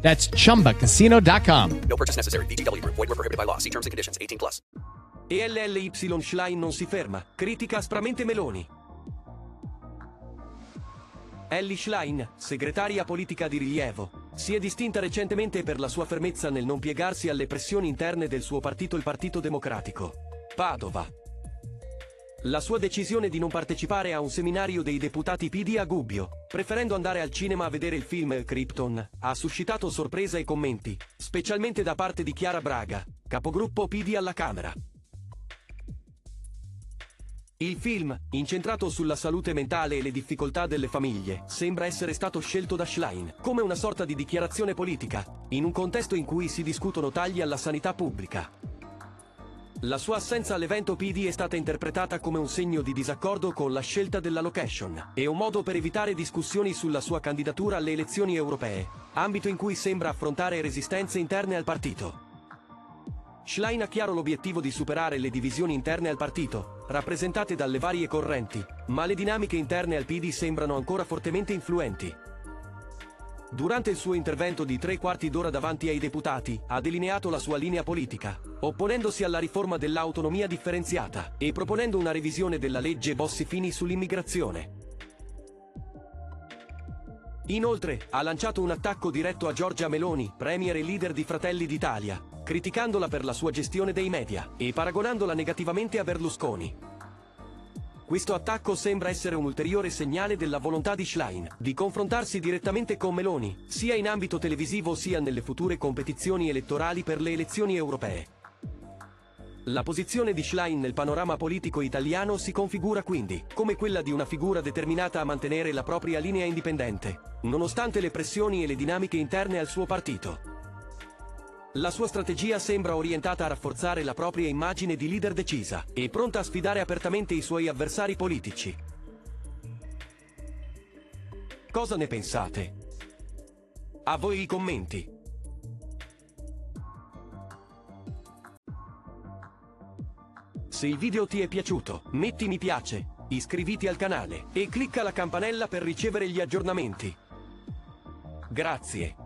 That's chumbacasino.com. No purchase necessary. VGW Group. Void were prohibited by law. See terms and conditions. 18 plus. E LLY Schlein non si ferma. Critica aspramente Meloni. Ellie Schlein, segretaria politica di rilievo, si è distinta recentemente per la sua fermezza nel non piegarsi alle pressioni interne del suo partito, il Partito Democratico. Padova. La sua decisione di non partecipare a un seminario dei deputati PD a Gubbio, preferendo andare al cinema a vedere il film Krypton, ha suscitato sorpresa e commenti, specialmente da parte di Chiara Braga, capogruppo PD alla Camera. Il film, incentrato sulla salute mentale e le difficoltà delle famiglie, sembra essere stato scelto da Schlein come una sorta di dichiarazione politica, in un contesto in cui si discutono tagli alla sanità pubblica. La sua assenza all'evento PD è stata interpretata come un segno di disaccordo con la scelta della location e un modo per evitare discussioni sulla sua candidatura alle elezioni europee, ambito in cui sembra affrontare resistenze interne al partito. Schlein ha chiaro l'obiettivo di superare le divisioni interne al partito, rappresentate dalle varie correnti, ma le dinamiche interne al PD sembrano ancora fortemente influenti. Durante il suo intervento di tre quarti d'ora davanti ai deputati, ha delineato la sua linea politica, opponendosi alla riforma dell'autonomia differenziata e proponendo una revisione della legge Bossi-Fini sull'immigrazione. Inoltre, ha lanciato un attacco diretto a Giorgia Meloni, premier e leader di Fratelli d'Italia, criticandola per la sua gestione dei media e paragonandola negativamente a Berlusconi. Questo attacco sembra essere un ulteriore segnale della volontà di Schlein di confrontarsi direttamente con Meloni, sia in ambito televisivo sia nelle future competizioni elettorali per le elezioni europee. La posizione di Schlein nel panorama politico italiano si configura quindi come quella di una figura determinata a mantenere la propria linea indipendente, nonostante le pressioni e le dinamiche interne al suo partito. La sua strategia sembra orientata a rafforzare la propria immagine di leader decisa e pronta a sfidare apertamente i suoi avversari politici. Cosa ne pensate? A voi i commenti. Se il video ti è piaciuto, metti mi piace, iscriviti al canale e clicca la campanella per ricevere gli aggiornamenti. Grazie.